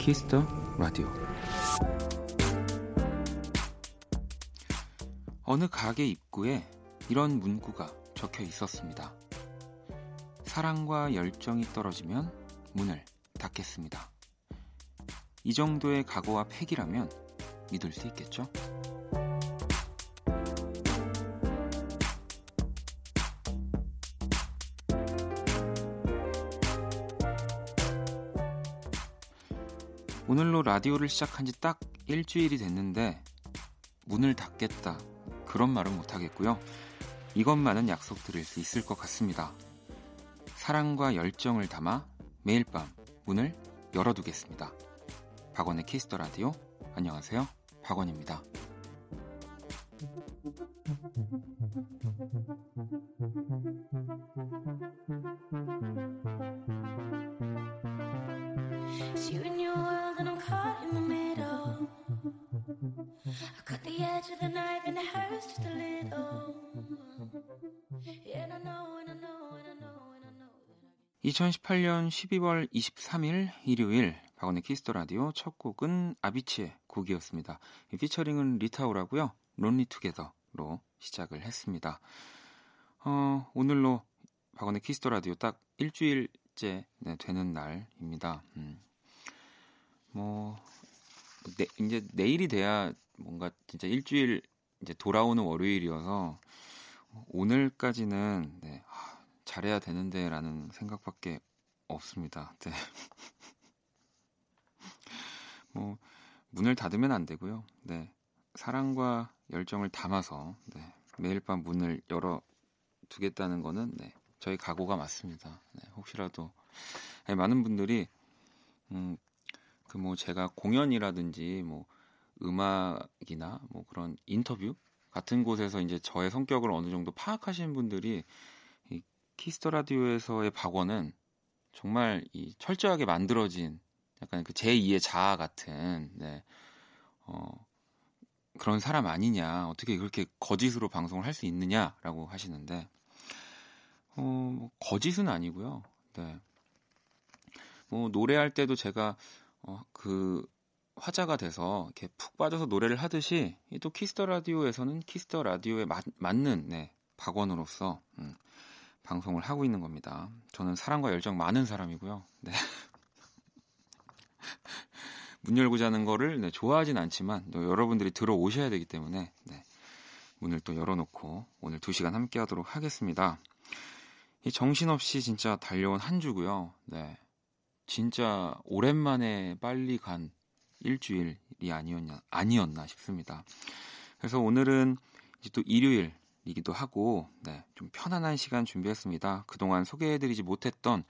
키스 더 라디오 어느 가게 입구에 이런 문구가 적혀 있었습니다. 사랑과 열정이 떨어지면 문을 닫겠습니다. 이 정도의 각오와 패기라면 믿을 수 있겠죠? 라디오를 시작한 지 딱 일주일이 됐는데 문을 닫겠다 그런 말은 못하겠고요. 이것만은 약속드릴 수 있을 것 같습니다. 사랑과 열정을 담아 매일 밤 문을 열어두겠습니다. 박원의 키스 더 라디오 안녕하세요. 박원입니다. 2018년 12월 23일 일요일 박원의 키스 더 라디오 첫 곡은 아비치의 곡이었습니다. 피처링은 리타 오라고요. Lonely Together로 시작을 했습니다. 어, 오늘로 박원의 키스 더 라디오 딱 일주일째 네, 되는 날입니다. 음. 뭐 네, 이제 내일이 돼야 뭔가 진짜 일주일 이제 돌아오는 월요일이어서 오늘까지는 네, 잘해야 되는데라는 생각밖에 없습니다. 네. 뭐 문을 닫으면 안 되고요. 네. 사랑과 열정을 담아서 네. 매일 밤 문을 열어 두겠다는 거는 네. 저희 각오가 맞습니다. 네. 혹시라도 네, 많은 분들이 음, 그 뭐 제가 공연이라든지 뭐 음악이나 뭐 그런 인터뷰 같은 곳에서 이제 저의 성격을 어느 정도 파악하시는 분들이 키스 더 라디오에서의 박원은 정말 이 철저하게 만들어진 약간 그 제2의 자아 같은 네. 어, 그런 사람 아니냐 어떻게 그렇게 거짓으로 방송을 할 수 있느냐라고 하시는데 어, 뭐 거짓은 아니고요. 네. 뭐 노래할 때도 제가 어, 그 화자가 돼서 이렇게 푹 빠져서 노래를 하듯이 또 키스 더 라디오에서는 키스 더 라디오에 맞, 맞는 네, 박원으로서 음, 방송을 하고 있는 겁니다. 저는 사랑과 열정 많은 사람이고요. 네. 문 열고자 하는 거를 네, 좋아하진 않지만 여러분들이 들어오셔야 되기 때문에 네, 문을 또 열어놓고 오늘 2시간 함께 하도록 하겠습니다. 이 정신없이 진짜 달려온 한 주고요. 네. 진짜 오랜만에 빨리 간 일주일이 아니었냐, 아니었나 싶습니다. 그래서 오늘은 이제 또 일요일 이기도 하고 네, 좀 편안한 시간 준비했습니다. 그동안 소개해드리지 못했던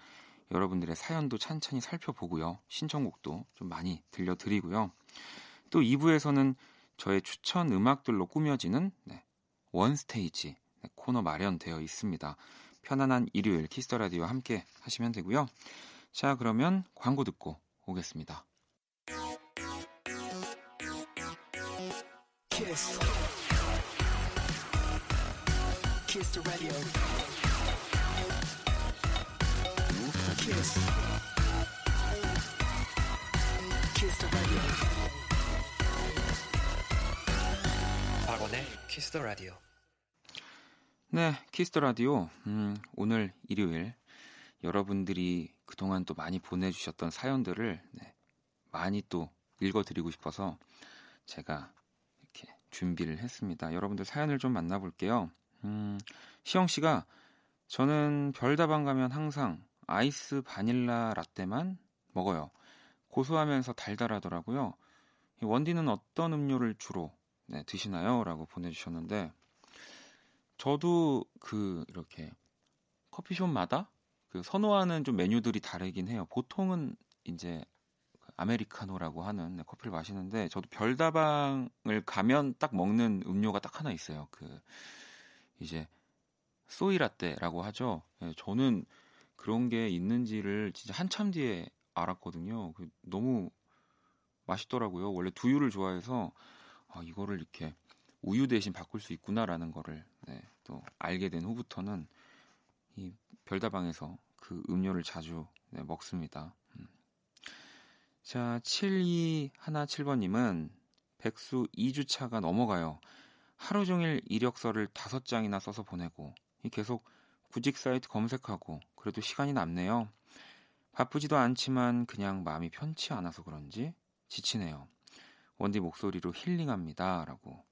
여러분들의 사연도 찬찬히 살펴보고요. 신청곡도 좀 많이 들려드리고요. 또 2부에서는 저의 추천 음악들로 꾸며지는 네, 원스테이지 네, 코너 마련되어 있습니다. 편안한 일요일 키스 더 라디오 함께 하시면 되고요. 자, 그러면 광고 듣고 오겠습니다. 키스. Kiss the radio. Kiss. Kiss the radio. 박원의 키스 더 라디오. 네, 키스 더 라디오. 음, 오늘 일요일 여러분들이 그동안 또 많이 보내주셨던 사연들을 네, 많이 또 읽어드리고 싶어서 제가 준비를 했습니다. 여러분들 사연을 좀 만나볼게요. 음, 시영 씨가 저는 별다방 가면 항상 아이스 바닐라 라떼만 먹어요. 고소하면서 달달하더라고요. 원디는 어떤 음료를 주로 네, 드시나요? 라고 보내주셨는데 저도 그 이렇게 커피숍마다 그 선호하는 좀 메뉴들이 다르긴 해요. 보통은 이제 아메리카노라고 하는 네, 커피를 마시는데 저도 별다방을 가면 딱 먹는 음료가 딱 하나 있어요. 그 이제 소이라떼라고 하죠. 예, 저는 그런 게 있는지를 진짜 한참 뒤에 알았거든요. 그 너무 맛있더라고요. 원래 두유를 좋아해서 아, 이거를 이렇게 우유 대신 바꿀 수 있구나라는 거를 네, 또 알게 된 후부터는 이 별다방에서 그 음료를 자주 네, 먹습니다. 음. 자, 7217번님은 백수 2주차가 넘어가요. 하루 종일 이력서를 5장이나 써서 보내고 계속 구직 사이트 검색하고 그래도 시간이 남네요. 바쁘지도 않지만 그냥 마음이 편치 않아서 그런지 지치네요. 원디 목소리로 힐링합니다. 라고.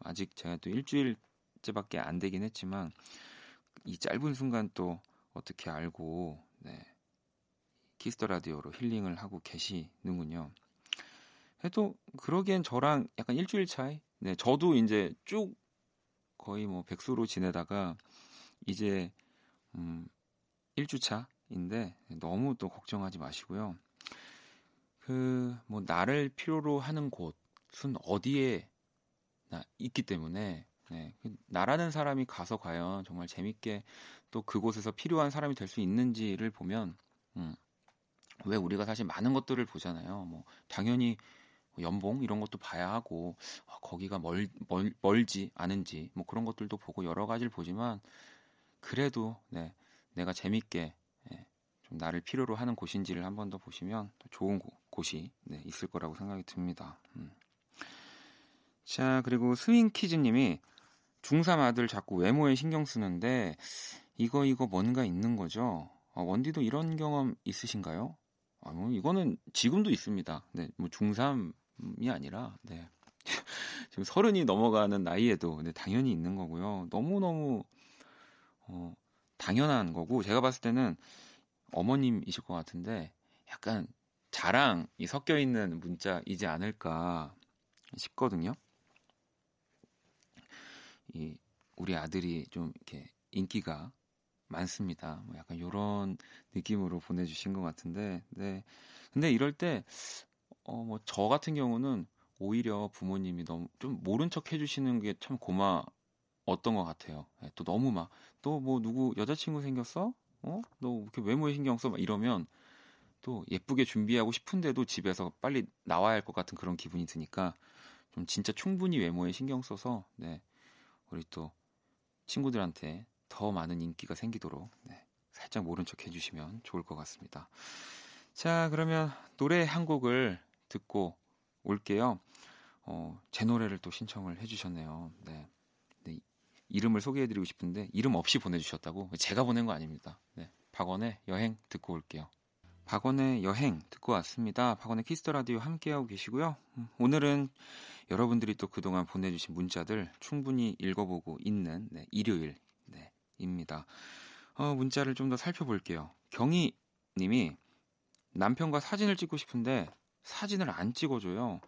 아직 제가 또 일주일째밖에 안 되긴 했지만 이 짧은 순간 또 어떻게 알고 네. 키스 더 라디오로 힐링을 하고 계시는군요. 또 그러기엔 저랑 약간 일주일 차이. 네, 저도 이제 쭉 거의 뭐 백수로 지내다가 이제 음 1주 차인데 너무 또 걱정하지 마시고요. 그 뭐 나를 필요로 하는 곳은 어디에 있기 때문에 네, 그 나라는 사람이 가서 과연 정말 재밌게 또 그곳에서 필요한 사람이 될 수 있는지를 보면 음, 왜 우리가 사실 많은 것들을 보잖아요. 뭐 당연히 연봉 이런 것도 봐야 하고 아, 거기가 멀, 멀 멀지 않은지 뭐 그런 것들도 보고 여러 가지를 보지만 그래도 네, 내가 재밌게 예, 좀 나를 필요로 하는 곳인지를 한 번 더 보시면 좋은 곳이 네, 있을 거라고 생각이 듭니다. 음. 자 그리고 스윙 키즈님이 중3 아들 자꾸 외모에 신경 쓰는데 이거 이거 뭔가 있는 거죠? 아, 원디도 이런 경험 있으신가요? 아, 뭐 이거는 지금도 있습니다. 네, 뭐 중3이 아니라 네. 지금 서른이 넘어가는 나이에도 네, 당연히 있는 거고요. 너무 너무 어, 당연한 거고 제가 봤을 때는 어머님이실 것 같은데 약간 자랑이 섞여 있는 문자이지 않을까 싶거든요. 이 우리 아들이 좀 이렇게 인기가 많습니다. 뭐 약간 이런 느낌으로 보내주신 것 같은데, 네. 근데 이럴 때, 어, 뭐, 저 같은 경우는 오히려 부모님이 너무 좀 모른 척 해주시는 게 참 고마, 어떤 것 같아요. 네, 또 너무 막, 또 뭐 누구 여자친구 생겼어? 어? 너 이렇게 외모에 신경 써? 막 이러면 또 예쁘게 준비하고 싶은데도 집에서 빨리 나와야 할 것 같은 그런 기분이 드니까 좀 진짜 충분히 외모에 신경 써서, 네. 우리 또 친구들한테 더 많은 인기가 생기도록 네, 살짝 모른 척 해주시면 좋을 것 같습니다. 자, 그러면 노래 한 곡을 듣고 올게요. 어, 제 노래를 또 신청을 해주셨네요. 네. 네, 이름을 소개해드리고 싶은데 이름 없이 보내주셨다고 제가 보낸 거 아닙니다. 네, 박원의 여행 듣고 올게요. 박원의 여행 듣고 왔습니다. 박원의 키스 더 라디오 함께하고 계시고요. 음, 오늘은 여러분들이 또 그동안 보내주신 문자들 충분히 읽어보고 있는 네, 일요일 입니다. 어, 문자를 좀 더 살펴볼게요. 경희 님이 남편과 사진을 찍고 싶은데 사진을 안 찍어줘요.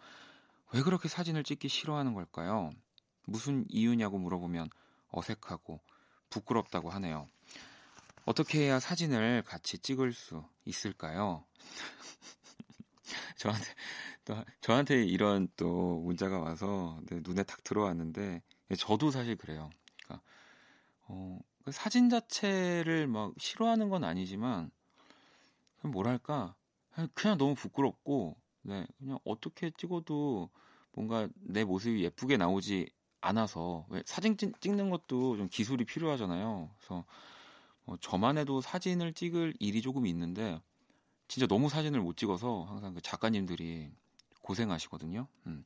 왜 그렇게 사진을 찍기 싫어하는 걸까요? 무슨 이유냐고 물어보면 어색하고 부끄럽다고 하네요. 어떻게 해야 사진을 같이 찍을 수 있을까요? 저한테 또 저한테 이런 또 문자가 와서 네, 눈에 딱 들어왔는데 저도 사실 그래요. 그러니까 어, 그 사진 자체를 막 싫어하는 건 아니지만 뭐랄까 그냥 너무 부끄럽고 네 그냥 어떻게 찍어도 뭔가 내 모습이 예쁘게 나오지 않아서 왜 사진 찍 는 것도 좀 기술이 필요하잖아요. 그래서 어, 저만 해도 사진을 찍을 일이 조금 있는데 진짜 너무 사진을 못 찍어서 항상 그 작가님들이 고생하시거든요. 음.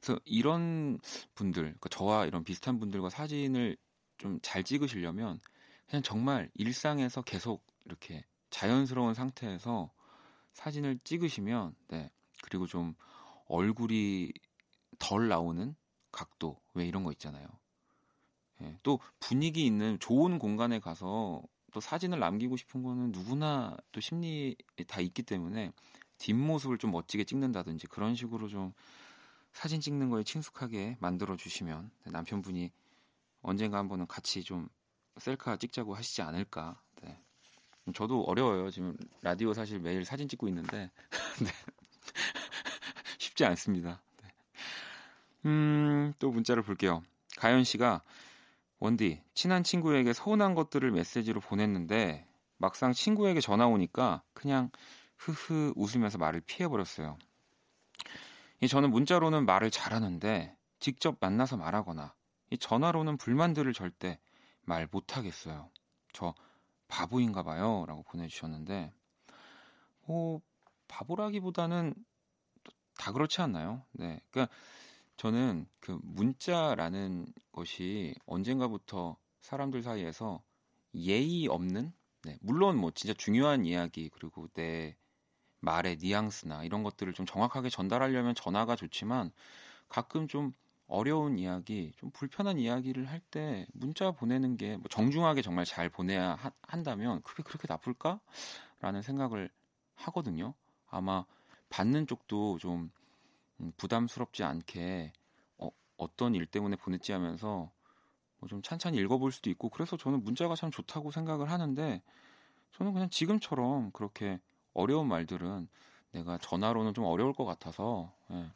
그래서 이런 분들, 그러니까 저와 이런 비슷한 분들과 사진을 좀 잘 찍으시려면 그냥 정말 일상에서 계속 이렇게 자연스러운 상태에서 사진을 찍으시면 네 그리고 좀 얼굴이 덜 나오는 각도 왜 이런 거 있잖아요. 예, 또 분위기 있는 좋은 공간에 가서 또 사진을 남기고 싶은 거는 누구나 또 심리에 다 있기 때문에 뒷모습을 좀 멋지게 찍는다든지 그런 식으로 좀 사진 찍는 거에 친숙하게 만들어 주시면 남편분이 언젠가 한 번은 같이 좀 셀카 찍자고 하시지 않을까. 네. 저도 어려워요. 지금 라디오 사실 매일 사진 찍고 있는데 네. 쉽지 않습니다. 네. 음, 또 문자를 볼게요. 가연 씨가 원디 친한 친구에게 서운한 것들을 메시지로 보냈는데 막상 친구에게 전화 오니까 그냥 흐흐 웃으면서 말을 피해 버렸어요. 저는 문자로는 말을 잘하는데 직접 만나서 말하거나 이 전화로는 불만들을 절대 말 못하겠어요. 저 바보인가 봐요. 라고 보내주셨는데, 뭐, 바보라기보다는 다 그렇지 않나요? 네. 그러니까 저는 그 문자라는 것이 언젠가부터 사람들 사이에서 예의 없는 네, 물론 뭐 진짜 중요한 이야기 그리고 내 말의 뉘앙스나 이런 것들을 좀 정확하게 전달하려면 전화가 좋지만 가끔 좀 어려운 이야기, 좀 불편한 이야기를 할 때 문자 보내는 게 뭐 정중하게 정말 잘 보내야 하, 한다면 그게 그렇게 나쁠까? 라는 생각을 하거든요. 아마 받는 쪽도 좀 음, 부담스럽지 않게 어, 어떤 일 때문에 보냈지 하면서 뭐 좀 찬찬히 읽어볼 수도 있고 그래서 저는 문자가 참 좋다고 생각을 하는데 저는 그냥 지금처럼 그렇게 어려운 말들은 내가 전화로는 좀 어려울 것 같아서 예,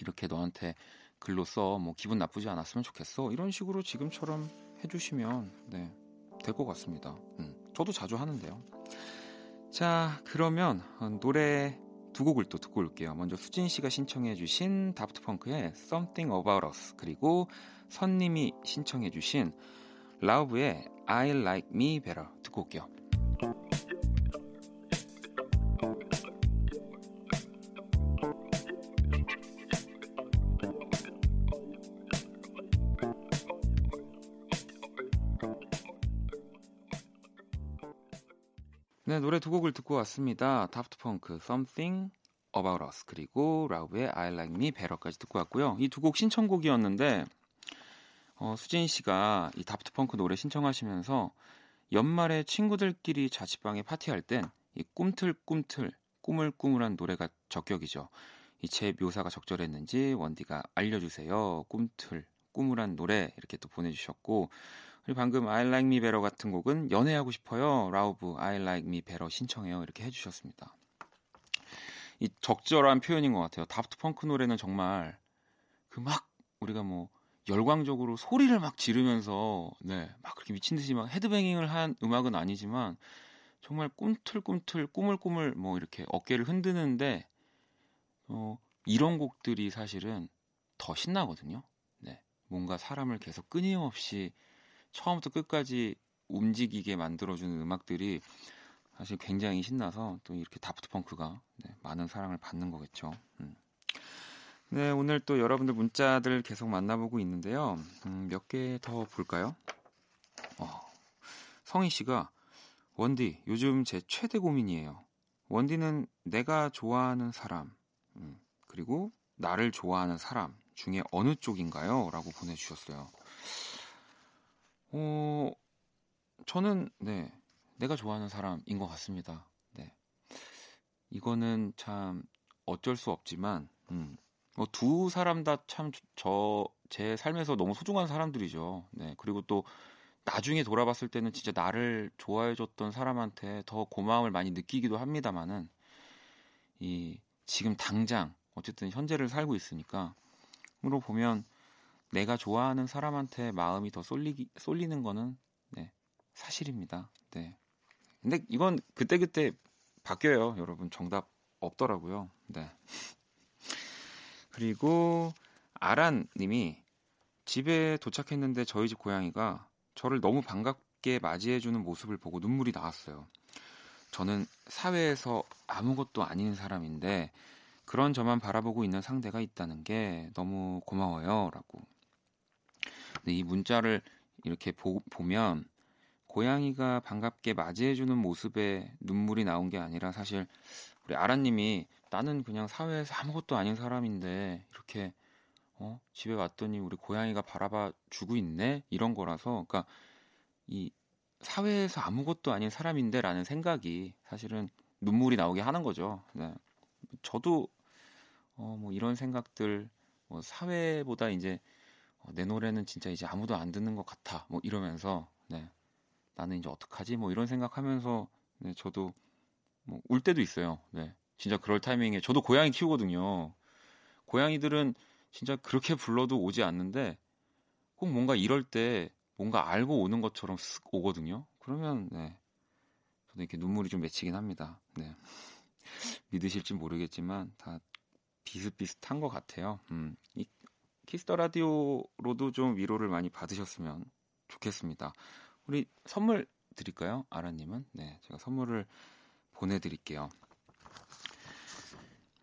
이렇게 너한테 글로 써 뭐 기분 나쁘지 않았으면 좋겠어 이런 식으로 지금처럼 해주시면 네, 될 것 같습니다. 음, 저도 자주 하는데요. 자 그러면 노래 두 곡을 또 듣고 올게요. 먼저 수진 씨가 신청해주신 다프트 펑크의 Something About Us 그리고 선님이 신청해주신 라우브의 I Like Me Better 듣고 올게요. 네, 노래 두 곡을 듣고 왔습니다. 다프트 펑크 Something About Us 그리고 라우브의 I Like Me Better까지 듣고 왔고요. 이 두 곡 신청곡이었는데 어, 수진 씨가 이 다프트 펑크 노래 신청하시면서 연말에 친구들끼리 자취방에 파티할 땐 이 꿈틀꿈틀 꾸물꾸물한 노래가 적격이죠. 이 제 묘사가 적절했는지 원디가 알려주세요. 꿈틀 꾸물한 노래 이렇게 또 보내주셨고 방금 I Like Me Better 같은 곡은 연애하고 싶어요. 라우브 I Like Me Better 신청해요. 이렇게 해주셨습니다. 이 적절한 표현인 것 같아요. 다프트 펑크 노래는 정말 그 막 우리가 뭐 열광적으로 소리를 막 지르면서 네, 막 그렇게 미친 듯이 막 헤드뱅잉을 한 음악은 아니지만 정말 꿈틀꿈틀 꾸물꾸물 뭐 이렇게 어깨를 흔드는데 어, 이런 곡들이 사실은 더 신나거든요. 네. 뭔가 사람을 계속 끊임없이 처음부터 끝까지 움직이게 만들어주는 음악들이 사실 굉장히 신나서 또 이렇게 다프트 펑크가 네, 많은 사랑을 받는 거겠죠. 음. 네, 오늘 또 여러분들 문자들 계속 만나보고 있는데요. 음, 몇 개 더 볼까요? 어, 성희 씨가 원디 요즘 제 최대 고민이에요. 원디는 내가 좋아하는 사람 음, 그리고 나를 좋아하는 사람 중에 어느 쪽인가요? 라고 보내주셨어요. 어, 저는 네 내가 좋아하는 사람인 것 같습니다. 네 이거는 참 어쩔 수 없지만 음, 뭐두 사람 다 참 저 제 삶에서 너무 소중한 사람들이죠. 네 그리고 또 나중에 돌아봤을 때는 진짜 나를 좋아해줬던 사람한테 더 고마움을 많이 느끼기도 합니다만은 이 지금 당장 어쨌든 현재를 살고 있으니까 으로 보면 내가 좋아하는 사람한테 마음이 더 쏠리기 쏠리는 거는 네, 사실입니다. 네. 근데 이건 그때그때 바뀌어요, 여러분. 정답 없더라고요. 네. 그리고 아란 님이 집에 도착했는데 저희 집 고양이가 저를 너무 반갑게 맞이해주는 모습을 보고 눈물이 나왔어요. 저는 사회에서 아무것도 아닌 사람인데 그런 저만 바라보고 있는 상대가 있다는 게 너무 고마워요. 라고. 근데 이 문자를 이렇게 보, 보면 고양이가 반갑게 맞이해주는 모습에 눈물이 나온 게 아니라 사실 우리 아라님이 나는 그냥 사회에서 아무것도 아닌 사람인데 이렇게 어 집에 왔더니 우리 고양이가 바라봐 주고 있네 이런 거라서 그러니까 이 사회에서 아무것도 아닌 사람인데라는 생각이 사실은 눈물이 나오게 하는 거죠. 네. 저도 어 뭐 이런 생각들 뭐 사회보다 이제 어, 내 노래는 진짜 이제 아무도 안 듣는 것 같아. 뭐 이러면서 네. 나는 이제 어떡하지? 뭐 이런 생각하면서 네, 저도 뭐 울 때도 있어요. 네. 진짜 그럴 타이밍에 저도 고양이 키우거든요. 고양이들은 진짜 그렇게 불러도 오지 않는데 꼭 뭔가 이럴 때 뭔가 알고 오는 것처럼 쓱 오거든요. 그러면 네. 저도 이렇게 눈물이 좀 맺히긴 합니다. 네. 믿으실지 모르겠지만 다 비슷비슷한 것 같아요. 음, 이 키스 더 라디오로도 좀 위로를 많이 받으셨으면 좋겠습니다. 우리 선물 드릴까요? 아라님은? 네, 제가 선물을 보내드릴게요.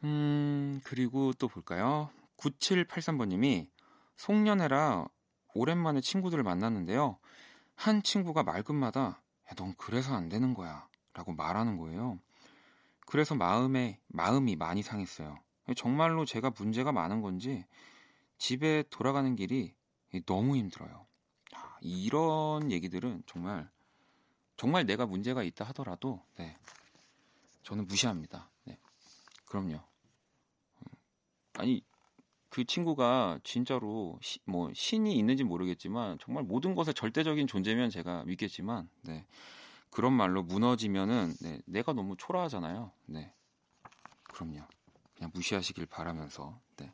음, 그리고 또 볼까요? 9783번님이 송년회라 오랜만에 친구들을 만났는데요. 한 친구가 말끝마다 야, 넌 그래서 안 되는 거야. 라고 말하는 거예요. 그래서 마음에, 마음이 많이 상했어요. 정말로 제가 문제가 많은 건지 집에 돌아가는 길이 너무 힘들어요. 아, 이런 얘기들은 정말, 정말 내가 문제가 있다 하더라도, 네. 저는 무시합니다. 네. 그럼요. 음, 아니, 그 친구가 진짜로 시, 뭐 신이 있는지 모르겠지만 정말 모든 것에 절대적인 존재면 제가 믿겠지만 네. 그런 말로 무너지면은 네, 내가 너무 초라하잖아요. 네. 그럼요. 그냥 무시하시길 바라면서. 네.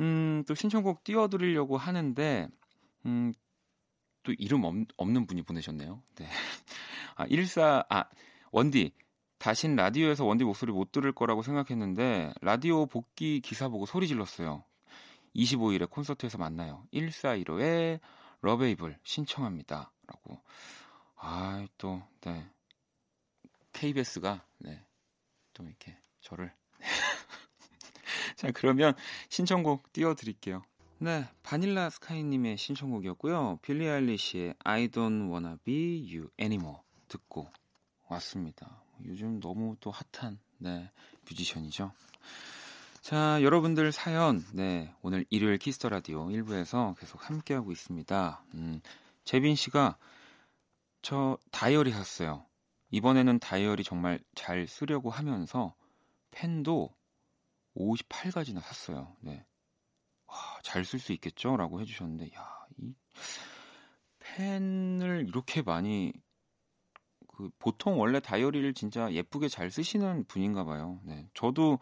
음, 또 신청곡 띄워드리려고 하는데, 음, 또 이름 없, 없는 분이 보내셨네요. 네. 아, 14, 아, 원디. 다신 라디오에서 원디 목소리 못 들을 거라고 생각했는데, 라디오 복귀 기사 보고 소리 질렀어요. 25일에 콘서트에서 만나요. 1415에 러베이블 신청합니다. 라고. 아, 또, 네. KBS가, 네. 또 이렇게 저를. 자, 그러면 신청곡 띄워드릴게요. 네, 바닐라 스카이님의 신청곡이었고요. 빌리 아일리시의 I don't wanna be you anymore 듣고 왔습니다. 요즘 너무 또 핫한, 네, 뮤지션이죠. 자, 여러분들 사연, 네, 오늘 일요일 키스 더 라디오 1부에서 계속 함께 하고 있습니다. 음, 재빈 씨가 저 다이어리 샀어요. 이번에는 다이어리 정말 잘 쓰려고 하면서 펜도 58가지나 샀어요. 네. 잘쓸 수 있겠죠? 라고 해주셨는데, 야, 이 펜을 이렇게 많이, 그, 보통 원래 다이어리를 진짜 예쁘게 잘 쓰시는 분인가 봐요. 네. 저도,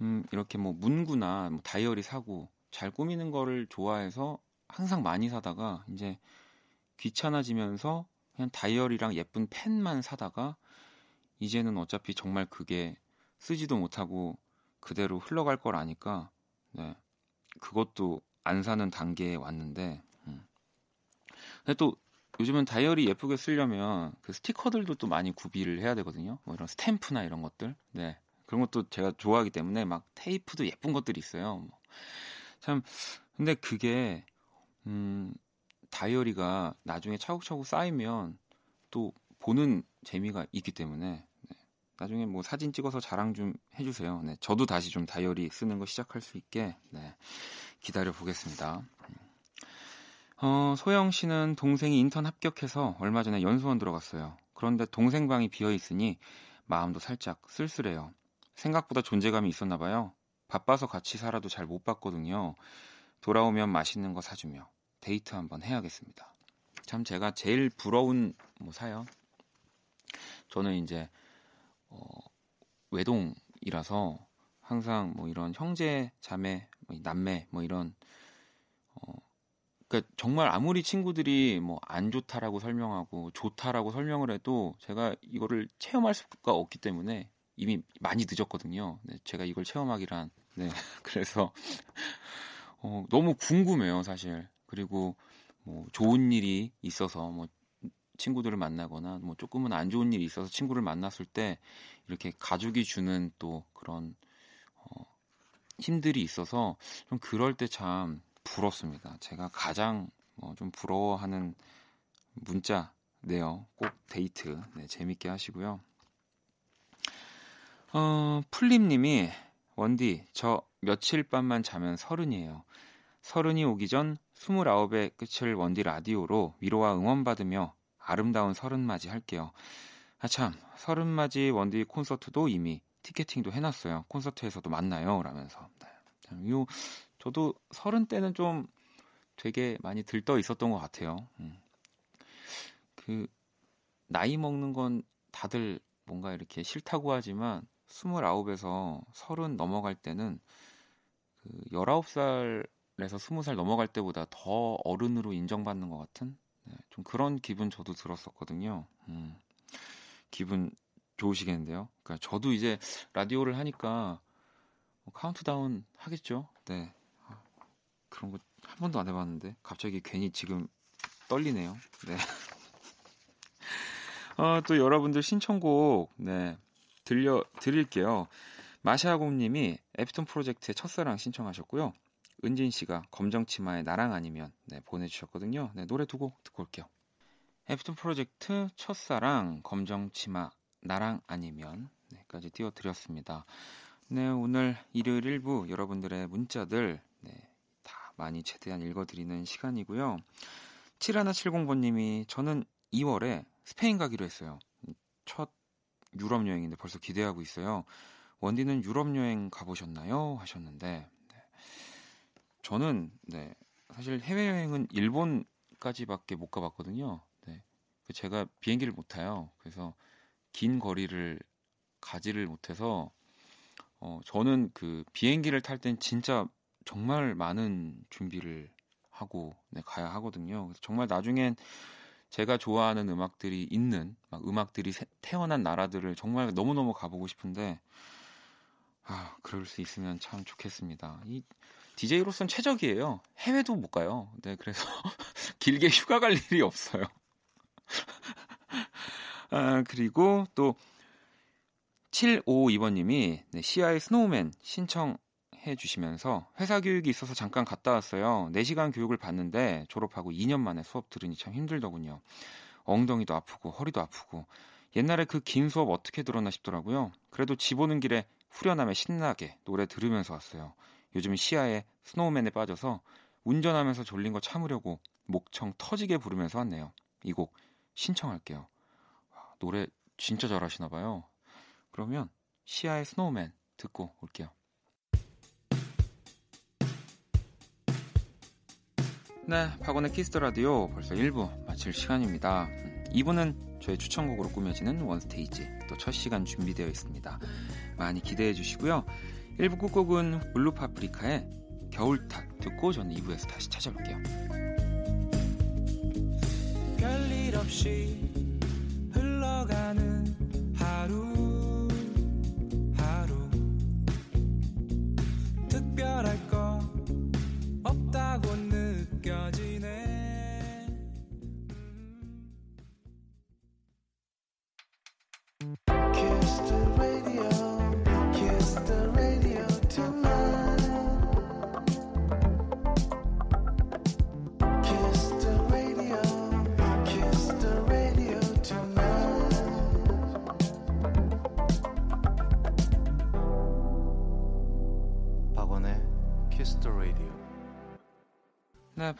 음, 이렇게 뭐 문구나 뭐 다이어리 사고 잘 꾸미는 거를 좋아해서 항상 많이 사다가 이제 귀찮아지면서 그냥 다이어리랑 예쁜 펜만 사다가 이제는 어차피 정말 그게 쓰지도 못하고 그대로 흘러갈 걸 아니까 네. 그것도 안 사는 단계에 왔는데 음. 근데 또 요즘은 다이어리 예쁘게 쓰려면 그 스티커들도 또 많이 구비를 해야 되거든요. 뭐 이런 스탬프나 이런 것들. 네. 그런 것도 제가 좋아하기 때문에 막 테이프도 예쁜 것들이 있어요. 뭐. 참 근데 그게 음 다이어리가 나중에 차곡차곡 쌓이면 또 보는 재미가 있기 때문에 네. 나중에 뭐 사진 찍어서 자랑 좀 해주세요. 네, 저도 다시 좀 다이어리 쓰는 거 시작할 수 있게 네, 기다려 보겠습니다. 어, 소영 씨는 동생이 인턴 합격해서 얼마 전에 연수원 들어갔어요. 그런데 동생 방이 비어 있으니 마음도 살짝 쓸쓸해요. 생각보다 존재감이 있었나 봐요. 바빠서 같이 살아도 잘 못 봤거든요. 돌아오면 맛있는 거 사주며 데이트 한번 해야겠습니다. 참 제가 제일 부러운 뭐 사연. 저는 이제 어, 외동이라서 항상 뭐 이런 형제, 자매, 뭐 남매 뭐 이런 어, 그러니까 정말 아무리 친구들이 뭐 안 좋다라고 설명하고 좋다라고 설명을 해도 제가 이거를 체험할 수가 없기 때문에 이미 많이 늦었거든요. 네, 제가 이걸 체험하기란 네 그래서 어, 너무 궁금해요 사실. 그리고 뭐 좋은 일이 있어서 뭐 친구들을 만나거나 뭐 조금은 안 좋은 일이 있어서 친구를 만났을 때 이렇게 가족이 주는 또 그런 어, 힘들이 있어서 좀 그럴 때 참 부럽습니다. 제가 가장 뭐 좀 부러워하는 문자네요. 꼭 데이트 네, 재밌게 하시고요. 어, 풀림님이 원디 저 며칠 밤만 자면 서른이에요. 서른이 오기 전 스물아홉의 끝을 원디 라디오로 위로와 응원받으며 아름다운 서른맞이 할게요. 아 참, 서른맞이 원디 콘서트도 이미 티켓팅도 해놨어요. 콘서트에서도 만나요. 라면서. 네. 요, 저도 서른 때는 좀 되게 많이 들떠 있었던 것 같아요. 음. 그, 나이 먹는 건 다들 뭔가 이렇게 싫다고 하지만, 스물아홉에서 서른 넘어갈 때는 그 19살 그래서 스무 살 넘어갈 때보다 더 어른으로 인정받는 것 같은 네, 좀 그런 기분 저도 들었었거든요. 음, 기분 좋으시겠는데요. 그러니까 저도 이제 라디오를 하니까 뭐 카운트다운 하겠죠. 네. 아, 그런 거 한 번도 안 해봤는데 갑자기 괜히 지금 떨리네요. 네. 어, 또 여러분들 신청곡 네 들려 드릴게요. 마샤공님이 애프톤 프로젝트의 첫사랑 신청하셨고요. 은진 씨가 검정 치마의 나랑 아니면 네, 보내주셨거든요. 네, 노래 두 곡 듣고 올게요. 애프톤 프로젝트 첫사랑 검정 치마 나랑 아니면 네까지 띄워드렸습니다. 네 오늘 일요일 일부 여러분들의 문자들 네, 다 많이 최대한 읽어드리는 시간이고요. 7170번님이 저는 2월에 스페인 가기로 했어요. 첫 유럽 여행인데 벌써 기대하고 있어요. 원디는 유럽 여행 가보셨나요? 하셨는데 네. 저는 네, 사실 해외 여행은 일본까지밖에 못 가봤거든요. 네. 제가 비행기를 못 타요. 그래서 긴 거리를 가지를 못해서 어, 저는 그 비행기를 탈 땐 진짜 정말 많은 준비를 하고 네, 가야 하거든요. 그래서 정말 나중엔 제가 좋아하는 음악들이 있는 막 음악들이 세, 태어난 나라들을 정말 너무너무 가보고 싶은데 아 그럴 수 있으면 참 좋겠습니다. 이 DJ로서는 최적이에요. 해외도 못 가요. 네 그래서 길게 휴가 갈 일이 없어요. 아 그리고 또 7552번님이 네, 시아의 스노우맨 신청 해 주시면서 회사 교육이 있어서 잠깐 갔다 왔어요. 4시간 교육을 받는데 졸업하고 2년 만에 수업 들으니 참 힘들더군요. 엉덩이도 아프고 허리도 아프고 옛날에 그 긴 수업 어떻게 들었나 싶더라고요. 그래도 집 오는 길에 후련함에 신나게 노래 들으면서 왔어요. 요즘 시야에 스노우맨에 빠져서 운전하면서 졸린 거 참으려고 목청 터지게 부르면서 왔네요. 이 곡 신청할게요. 노래 진짜 잘하시나 봐요. 그러면 시아의 Snowman 듣고 올게요. 네, 박원의 Kiss the Radio 벌써 1부 마칠 시간입니다. 2부는 저의 추천곡으로 꾸며지는 One Stage 또 첫 시간 준비되어 있습니다. 많이 기대해 주시고요. 1부 끝곡은 블루 파프리카의 겨울탓 듣고 저는 2부에서 다시 찾아올게요. 별일 없이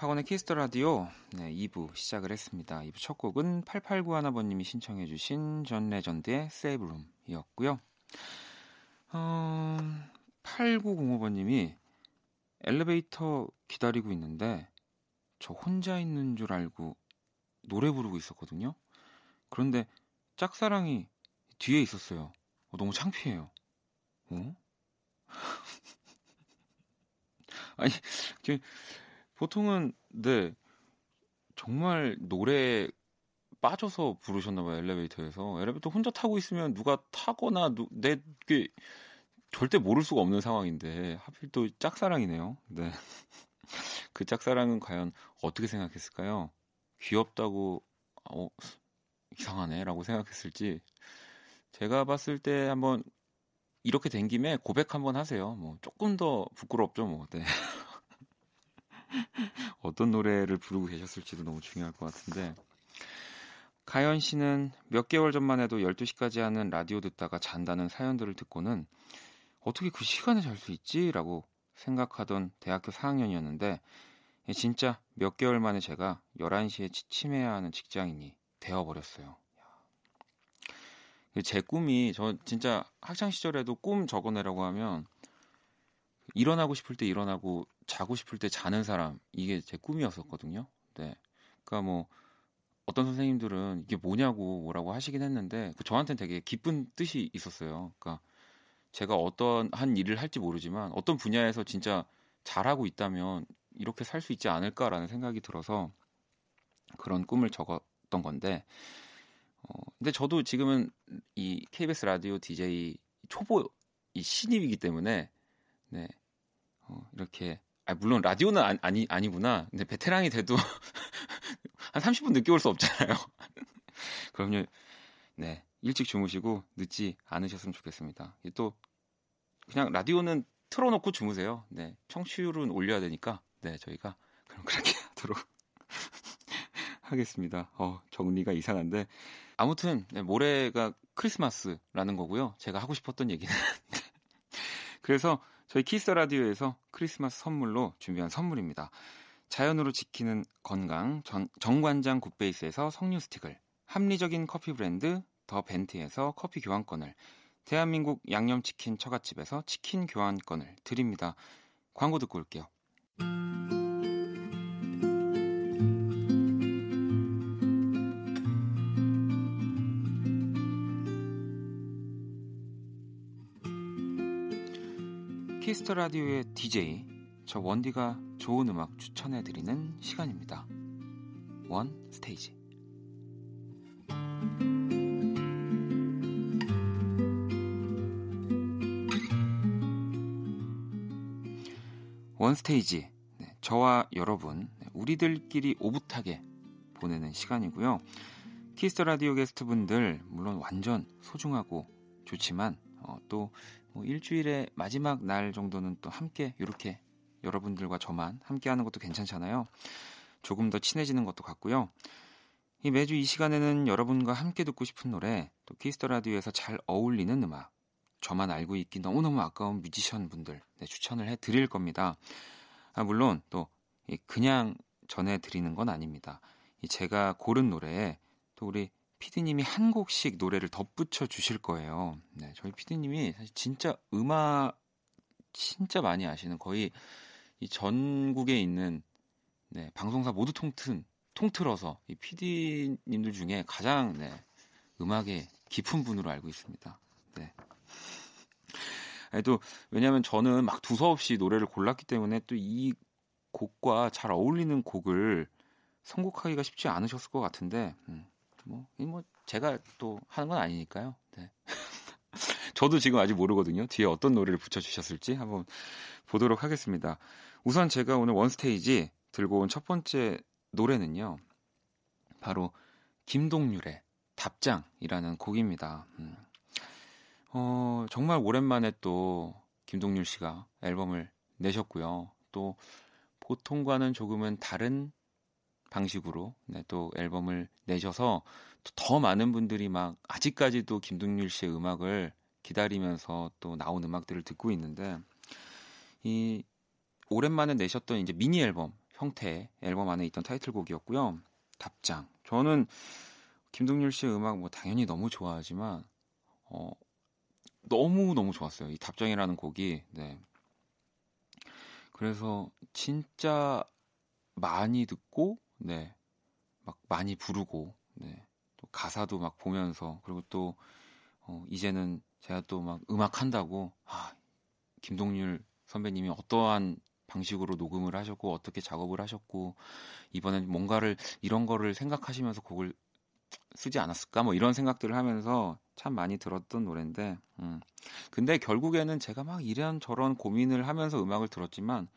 네, 박원의 Kiss the Radio 네, 2부 시작을 했습니다. 2부 첫 곡은 8891번님이 신청해 주신 존 레전드의 Save Room이었고요. 어, 8905번님이 엘리베이터 기다리고 있는데 저 혼자 있는 줄 알고 노래 부르고 있었거든요. 그런데 짝사랑이 뒤에 있었어요. 어, 너무 창피해요. 어? 아니, 보통은 네 정말 노래 빠져서 부르셨나봐요 엘리베이터에서 엘리베이터 혼자 타고 있으면 누가 타거나 내게 절대 모를 수가 없는 상황인데 하필 또 짝사랑이네요. 네. 그 짝사랑은 과연 어떻게 생각했을까요? 귀엽다고 어, 이상하네라고 생각했을지 제가 봤을 때 한번 이렇게 된 김에 고백 한번 하세요. 뭐 조금 더 부끄럽죠, 뭐. 네. 어떤 노래를 부르고 계셨을지도 너무 중요할 것 같은데 가연 씨는 몇 개월 전만 해도 12시까지 하는 라디오 듣다가 잔다는 사연들을 듣고는 어떻게 그 시간에 잘 수 있지? 라고 생각하던 대학교 4학년이었는데 진짜 몇 개월 만에 제가 11시에 지침해야 하는 직장인이 되어버렸어요. 제 꿈이 저 진짜 학창 시절에도 꿈 적어내라고 하면 일어나고 싶을 때 일어나고 자고 싶을 때 자는 사람 이게 제 꿈이었었거든요. 네. 그러니까 뭐 어떤 선생님들은 이게 뭐냐고 뭐라고 하시긴 했는데 그 저한테는 되게 기쁜 뜻이 있었어요. 그러니까 제가 어떤 한 일을 할지 모르지만 어떤 분야에서 진짜 잘하고 있다면 이렇게 살 수 있지 않을까라는 생각이 들어서 그런 꿈을 적었던 건데 어 근데 저도 지금은 이 KBS 라디오 DJ 초보 이 신입이기 때문에 네. 어, 이렇게 아 물론 라디오는 아, 아니 아니구나. 근데 베테랑이 돼도 한 30분 늦게 올 수 없잖아요. 그럼요. 네. 일찍 주무시고 늦지 않으셨으면 좋겠습니다. 또 그냥 라디오는 틀어놓고 주무세요. 네, 청취율은 올려야 되니까 네 저희가 그럼 그렇게 하도록 하겠습니다. 어, 정리가 이상한데 아무튼 네, 모레가 크리스마스라는 거고요. 제가 하고 싶었던 얘기는 그래서 저희 키스 라디오에서 크리스마스 선물로 준비한 선물입니다. 자연으로 지키는 건강 전, 정관장 굿베이스에서 석류 스틱을 합리적인 커피 브랜드 더벤티에서 커피 교환권을 대한민국 양념치킨 처갓집에서 치킨 교환권을 드립니다. 광고 듣고 올게요. Kiss the Radio의 DJ 저 원디가 좋은 음악 추천해 드리는 시간입니다. One Stage. One Stage. 네, 저와 여러분 네, 우리들끼리 오붓하게 보내는 시간이고요. Kiss the Radio 게스트분들 물론 완전 소중하고 좋지만 어, 또 뭐 일주일의 마지막 날 정도는 또 함께 이렇게 여러분들과 저만 함께 하는 것도 괜찮잖아요. 조금 더 친해지는 것도 같고요. 이 매주 이 시간에는 여러분과 함께 듣고 싶은 노래, 또 Kiss the Radio에서 잘 어울리는 음악, 저만 알고 있기 너무너무 아까운 뮤지션 분들 네, 추천을 해 드릴 겁니다. 아, 물론 또 그냥 전해 드리는 건 아닙니다. 제가 고른 노래에 또 우리 피디님이 한 곡씩 노래를 덧붙여 주실 거예요. 네, 저희 피디님이 사실 진짜 음악 진짜 많이 아시는 거의 이 전국에 있는 네, 방송사 모두 통튼 통틀어서 이 PD님들 중에 가장 네, 음악에 깊은 분으로 알고 있습니다. 네. 또 왜냐하면 저는 막 두서없이 노래를 골랐기 때문에 또 이 곡과 잘 어울리는 곡을 선곡하기가 쉽지 않으셨을 것 같은데 음, 뭐, 뭐 제가 또 하는 건 아니니까요. 네. 저도 지금 아직 모르거든요. 뒤에 어떤 노래를 붙여주셨을지 한번 보도록 하겠습니다. 우선 제가 오늘 원스테이지 들고 온 첫 번째 노래는요. 바로 김동률의 답장이라는 곡입니다. 음. 어, 정말 오랜만에 또 김동률 씨가 앨범을 내셨고요. 또 보통과는 조금은 다른 방식으로 네, 또 앨범을 내셔서 더 많은 분들이 막 아직까지도 김동률 씨의 음악을 기다리면서 또 나온 음악들을 듣고 있는데 이 오랜만에 내셨던 이제 미니 앨범 형태의 앨범 안에 있던 타이틀곡이었고요. 답장. 저는 김동률 씨의 음악 뭐 당연히 너무 좋아하지만 어 너무 너무 좋았어요. 이 답장이라는 곡이. 네. 그래서 진짜 많이 듣고 네. 막 많이 부르고 네. 또 가사도 막 보면서 그리고 또 어, 이제는 제가 또 막 음악 한다고 아, 김동률 선배님이 어떠한 방식으로 녹음을 하셨고 어떻게 작업을 하셨고 이번엔 뭔가를 이런 거를 생각하시면서 곡을 쓰지 않았을까 뭐 이런 생각들을 하면서 참 많이 들었던 노래인데 음. 근데 결국에는 제가 막 이런 저런 고민을 하면서 음악을 들었지만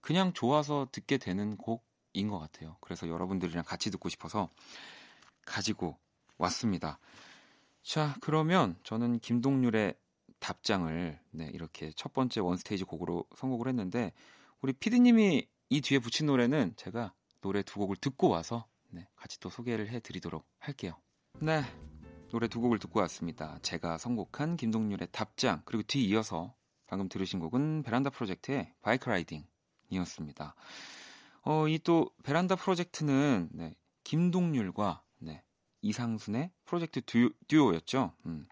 그냥 좋아서 듣게 되는 곡인 것 같아요. 그래서 여러분들이랑 같이 듣고 싶어서 가지고 왔습니다. 자, 그러면 저는 김동률의 답장을 네, 이렇게 첫 번째 원스테이지 곡으로 선곡을 했는데 우리 피디님이 이 뒤에 붙인 노래는 제가 노래 두 곡을 듣고 와서 네, 같이 또 소개를 해드리도록 할게요. 네, 노래 두 곡을 듣고 왔습니다. 제가 선곡한 김동률의 답장 그리고 뒤 이어서 방금 들으신 곡은 베란다 프로젝트의 바이크 라이딩이었습니다. 어, 이 또 베란다 프로젝트는 네, 김동률과 네, 이상순의 프로젝트 듀, 듀오였죠. 음.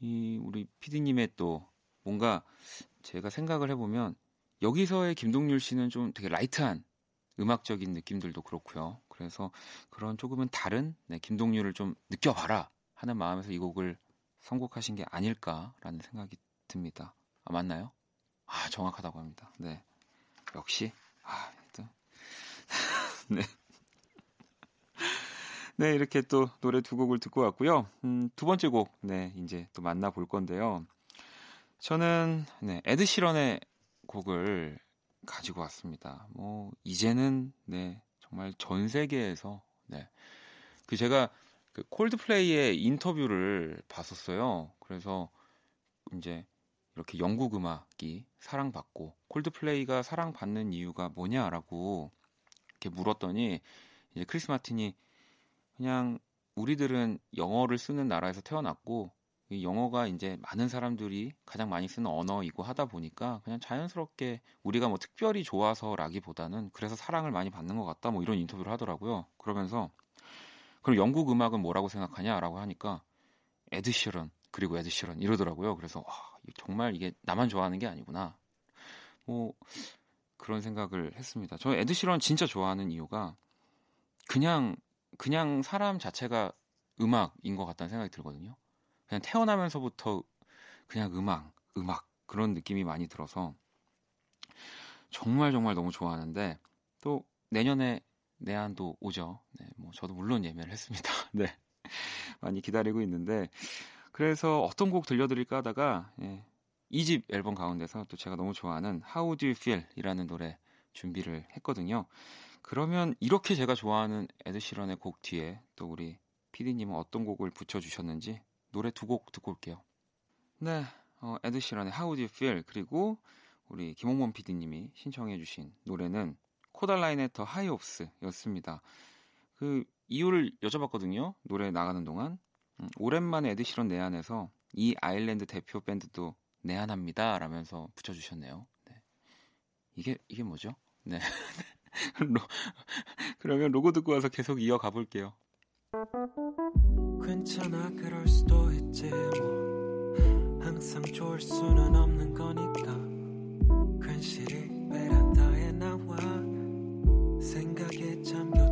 이 우리 피디님의 또 뭔가 제가 생각을 해보면 여기서의 김동률 씨는 좀 되게 light한 음악적인 느낌들도 그렇고요. 그래서 그런 조금은 다른 네, 김동률을 좀 느껴봐라 하는 마음에서 이 곡을 선곡하신 게 아닐까라는 생각이 듭니다. 아, 맞나요? 아, 정확하다고 합니다. 네. 역시, 아, 또. 네. 네, 이렇게 또 노래 두 곡을 듣고 왔고요. 음, 두 번째 곡, 네, 이제 또 만나볼 건데요. 저는, 네, 에드시런의 곡을 가지고 왔습니다. 뭐, 이제는, 네, 정말 전 세계에서, 네. 그 제가 그 콜드플레이의 인터뷰를 봤었어요. 그래서 이제 이렇게 영국 음악이 사랑받고 콜드플레이가 사랑받는 이유가 뭐냐라고 이렇게 물었더니 이제 크리스 마틴이 그냥 우리들은 영어를 쓰는 나라에서 태어났고 이 영어가 이제 많은 사람들이 가장 많이 쓰는 언어이고 하다 보니까 그냥 자연스럽게 우리가 뭐 특별히 좋아서라기보다는 그래서 사랑을 많이 받는 것 같다 뭐 이런 인터뷰를 하더라고요. 그러면서 그럼 영국 음악은 뭐라고 생각하냐라고 하니까 에드시런 그리고 에드시런 이러더라고요. 그래서 와, 정말 이게 나만 좋아하는 게 아니구나. 뭐 그런 생각을 했습니다. 저 에드시런 진짜 좋아하는 이유가 그냥 그냥 사람 자체가 음악인 것 같다는 생각이 들거든요. 그냥 태어나면서부터 그냥 음악, 음악 그런 느낌이 많이 들어서 정말 정말 너무 좋아하는데 또 내년에 내한도 오죠. 네, 뭐 저도 물론 예매를 했습니다. 네. 많이 기다리고 있는데 그래서 어떤 곡 들려드릴까 하다가 예, 이 집 앨범 가운데서 또 제가 너무 좋아하는 How Do You Feel이라는 노래 준비를 했거든요. 그러면 이렇게 제가 좋아하는 에드시런의 곡 뒤에 또 우리 피디님은 어떤 곡을 붙여주셨는지 노래 두 곡 듣고 올게요. 네, 어, 에드시런의 How Do You Feel 그리고 우리 김홍범 PD님이 신청해주신 노래는 코달라인의 더 하이옵스였습니다. 그 이유를 여쭤봤거든요. 노래 나가는 동안 음, 오랜만에 에드시런 내한에서 이 아일랜드 대표 밴드도 내한합니다. 라면서 붙여주셨네요. 네. 이게 이게 뭐죠? 네. 로, 그러면 로고 듣고 와서 계속 이어가 볼게요. 괜찮아 그럴 수도 있지 뭐 항상 좋을 수는 없는 거니까 괜시리 베란다에 나와 생각에 잠겨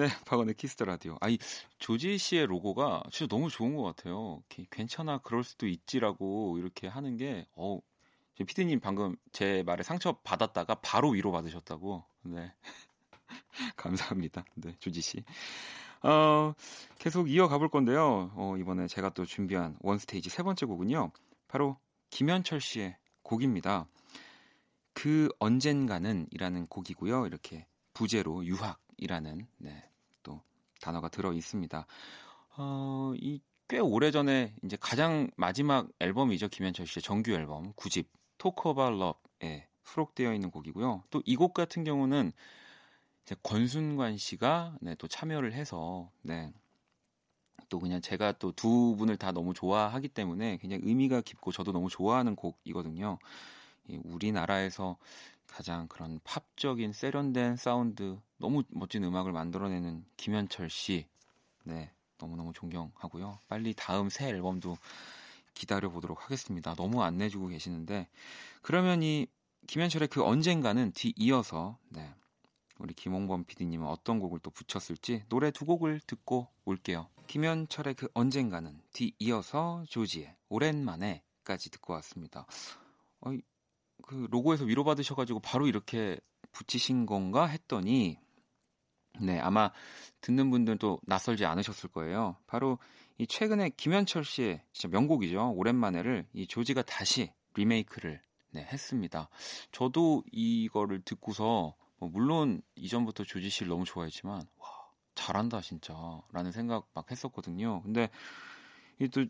네, 박원의 Kiss the Radio. 아, 이 조지 씨의 로고가 진짜 너무 좋은 것 같아요. 괜찮아, 그럴 수도 있지라고 이렇게 하는 게, 어, 피디님 방금 제 말에 상처 받았다가 바로 위로 받으셨다고. 네, 감사합니다. 네, 조지 씨. 어, 계속 이어가 볼 건데요. 어, 이번에 제가 또 준비한 원 스테이지 세 번째 곡은요. 바로 김현철 씨의 곡입니다. 그 언젠가는 이라는 곡이고요. 이렇게 부제로 유학 이라는 네, 또 단어가 들어 있습니다. 어, 이 꽤 오래전에 이제 가장 마지막 앨범이죠. 김현철 씨의 정규 앨범 9집 Talk About Love에 수록되어 있는 곡이고요. 또 이 곡 같은 경우는 이제 권순관 씨가 네, 또 참여를 해서 네. 또 그냥 제가 또 두 분을 다 너무 좋아하기 때문에 굉장히 의미가 깊고 저도 너무 좋아하는 곡이거든요. 우리나라에서 가장 그런 팝적인 세련된 사운드, 너무 멋진 음악을 만들어내는 김현철 씨, 네 너무너무 존경하고요. 빨리 다음 새 앨범도 기다려 보도록 하겠습니다. 너무 안 내주고 계시는데 그러면 이 김현철의 그 언젠가는 뒤이어서 네 우리 김홍범 PD님은 어떤 곡을 또 붙였을지 노래 두 곡을 듣고 올게요. 김현철의 그 언젠가는 뒤이어서 조지의 오랜만에까지 듣고 왔습니다. 어, 그 로고에서 위로받으셔가지고 바로 이렇게 붙이신 건가 했더니 네 아마 듣는 분들도 낯설지 않으셨을 거예요. 바로 이 최근에 김현철 씨의 진짜 명곡이죠. 오랜만에를 이 조지가 다시 리메이크를 네, 했습니다. 저도 이거를 듣고서 뭐 물론 이전부터 조지 씨를 너무 좋아했지만 와 잘한다 진짜라는 생각 막 했었거든요. 근데 또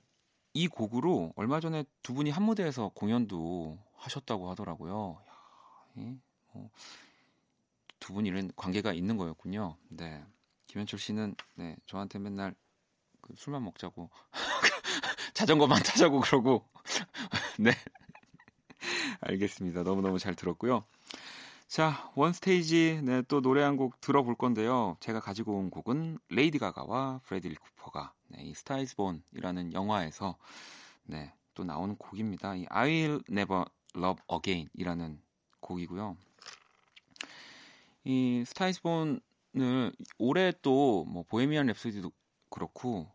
이 곡으로 얼마 전에 두 분이 한 무대에서 공연도 하셨다고 하더라고요. 야, 뭐, 두 분이 이런 관계가 있는 거였군요. 네. 김현철 씨는 네, 저한테 맨날 그 술만 먹자고 자전거만 타자고 그러고 네. 알겠습니다. 너무너무 잘 들었고요. 자, One Stage 네, 또 노래 한 곡 들어볼 건데요. 제가 가지고 온 곡은 레이디 가가와 브래들리 쿠퍼가 네, 이 Star Is Born이라는 영화에서 네, 또 나오는 곡입니다. 이 I Will Never Love Again이라는 곡이고요. 이 스타이스본을 올해 또 뭐 보헤미안 랩소디도 그렇고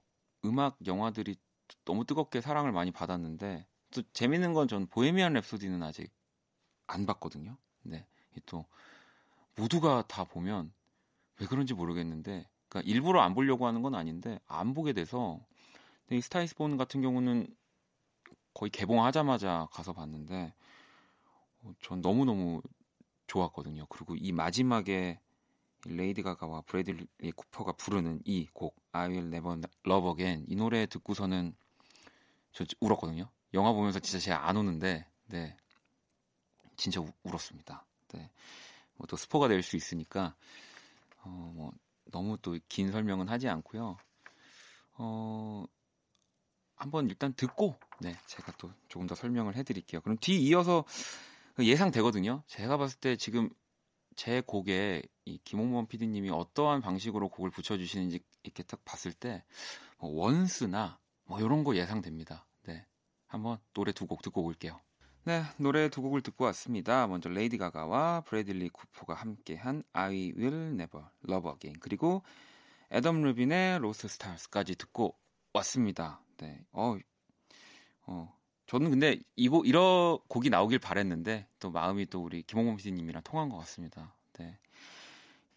음악 영화들이 너무 뜨겁게 사랑을 많이 받았는데 또 재밌는 건 전 보헤미안 랩소디는 아직 안 봤거든요. 네. 또 모두가 다 보면 왜 그런지 모르겠는데 그러니까 일부러 안 보려고 하는 건 아닌데 안 보게 돼서 이 Star Is Born 같은 경우는 거의 개봉하자마자 가서 봤는데 어, 전 너무너무 좋았거든요. 그리고 이 마지막에 레이디 가가와 브래들리 쿠퍼가 부르는 이 곡 I Will Never Love Again 이 노래 듣고서는 저 울었거든요. 영화 보면서 진짜 제가 안 우는데 네 진짜 우, 울었습니다. 네. 뭐 또 스포가 될 수 있으니까 어, 뭐 너무 또 긴 설명은 하지 않고요. 어, 한번 일단 듣고 네 제가 또 조금 더 설명을 해 드릴게요. 그럼 뒤 이어서 예상되거든요. 제가 봤을 때 지금 제 곡에 이 김홍범 PD님이 어떠한 방식으로 곡을 붙여 주시는지 이렇게 딱 봤을 때 뭐 원스나 뭐 이런 거 예상됩니다. 네, 한번 노래 두 곡 듣고 올게요. 네, 노래 두 곡을 듣고 왔습니다. 먼저 레이디 가가와 브래들리 쿠퍼가 함께한 I Will Never Love Again 그리고 애덤 리바인의 Lost Stars까지 듣고 왔습니다. 네, 어, 어, 저는 근데 이곡 이런 곡이 나오길 바랬는데 또 마음이 또 우리 김홍범 PD님이랑 통한 것 같습니다. 네,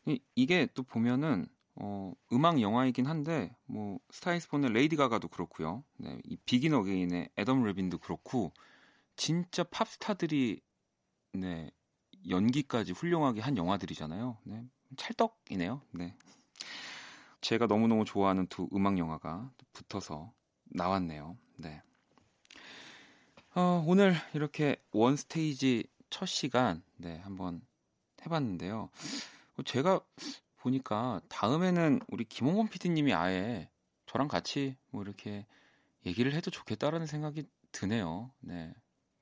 이, 이게 또 보면은 어, 음악 영화이긴 한데 뭐 Star Is Born의 레이디 가가도 그렇고요. 네, 이 Begin Again의 애덤 리바인도 그렇고. 진짜 팝스타들이 네 연기까지 훌륭하게 한 영화들이잖아요. 네, 찰떡이네요. 네. 제가 너무너무 좋아하는 두 음악 영화가 붙어서 나왔네요. 네. 어, 오늘 이렇게 원 스테이지 첫 시간 네, 한번 해봤는데요. 제가 보니까 다음에는 우리 김홍범 PD님이 아예 저랑 같이 뭐 이렇게 얘기를 해도 좋겠다라는 생각이 드네요. 네.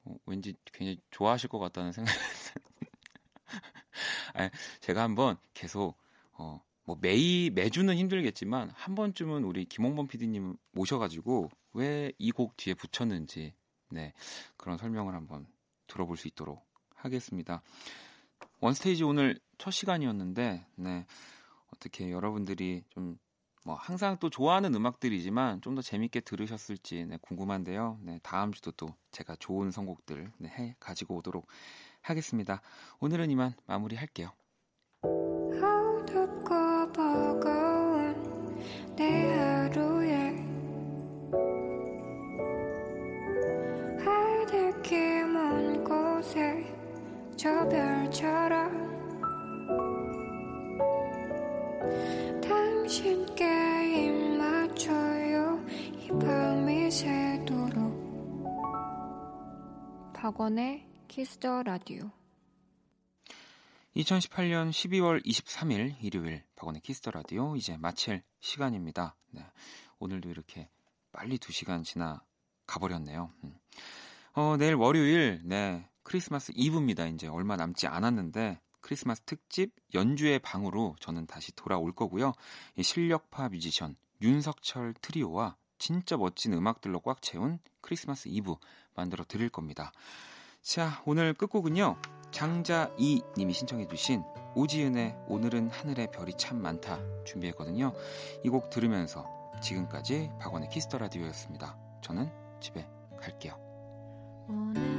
어, 왠지 굉장히 좋아하실 것 같다는 생각이 아니, 제가 한번 계속 어, 뭐 매일 매주는 힘들겠지만 한 번쯤은 우리 김홍범 PD님 모셔가지고 왜 이 곡 뒤에 붙였는지 네 그런 설명을 한번 들어볼 수 있도록 하겠습니다. 원스테이지 오늘 첫 시간이었는데 네 어떻게 여러분들이 좀 뭐 항상 또 좋아하는 음악들이지만 좀 더 재밌게 들으셨을지 네, 궁금한데요. 네, 다음 주도 또 제가 좋은 선곡들 네, 해 가지고 오도록 하겠습니다. 오늘은 이만 마무리할게요. 저 별처럼 당신께 박원의 Kiss the Radio 2018년 12월 23일 일요일 박원의 Kiss the Radio 이제 마칠 시간입니다. 네, 오늘도 이렇게 빨리 2시간 지나 가버렸네요. 음. 어, 내일 월요일 네 크리스마스 이브입니다. 이제 얼마 남지 않았는데 크리스마스 특집 연주의 방으로 저는 다시 돌아올 거고요. 이 실력파 뮤지션 윤석철 트리오와 진짜 멋진 음악들로 꽉 채운 크리스마스 이브 만들어 드릴 겁니다. 자, 오늘 끝곡은요. 장자이 님이 신청해 주신 오지은의 오늘은 하늘에 별이 참 많다 준비했거든요. 이 곡 들으면서 지금까지 박원의 Kiss the Radio였습니다. 저는 집에 갈게요. 오늘...